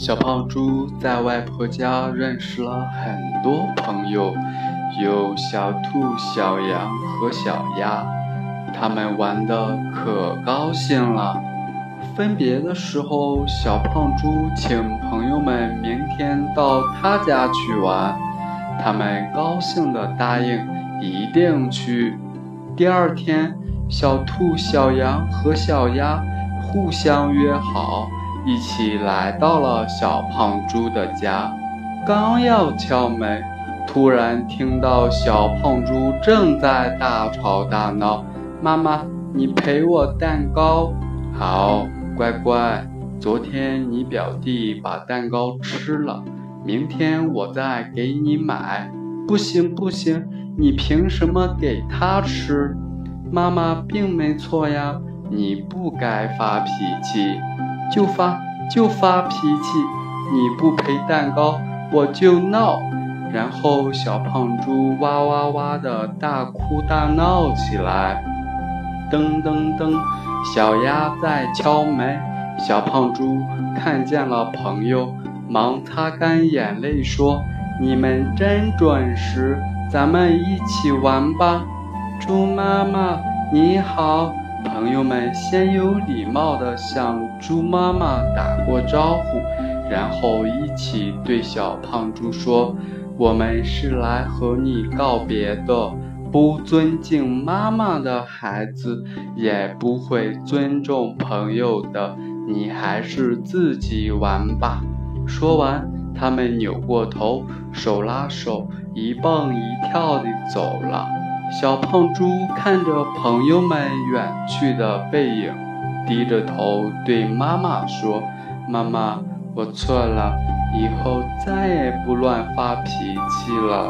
小胖猪在外婆家认识了很多朋友，有小兔、小羊和小鸭，他们玩的可高兴了。分别的时候，小胖猪请朋友们明天到他家去玩，他们高兴的答应一定去。第二天，小兔、小羊和小鸭互相约好，一起来到了小胖猪的家。刚要敲门，突然听到小胖猪正在大吵大闹：“妈妈，你陪我蛋糕。”“好，乖乖。昨天你表弟把蛋糕吃了，明天我再给你买。”“不行，不行。”你凭什么给他吃？妈妈并没错呀，你不该发脾气，就发就发脾气。你不陪蛋糕，我就闹。然后小胖猪哇哇哇的大哭大闹起来。噔噔噔，小鸭在敲门。小胖猪看见了朋友，忙擦干眼泪说：“你们真准时。”咱们一起玩吧，猪妈妈你好！朋友们先有礼貌地向猪妈妈打过招呼，然后一起对小胖猪说：“我们是来和你告别的。不尊敬妈妈的孩子，也不会尊重朋友的。你还是自己玩吧。”说完。他们扭过头，手拉手，一蹦一跳地走了。小胖猪看着朋友们远去的背影，低着头对妈妈说：“妈妈，我错了，以后再也不乱发脾气了。”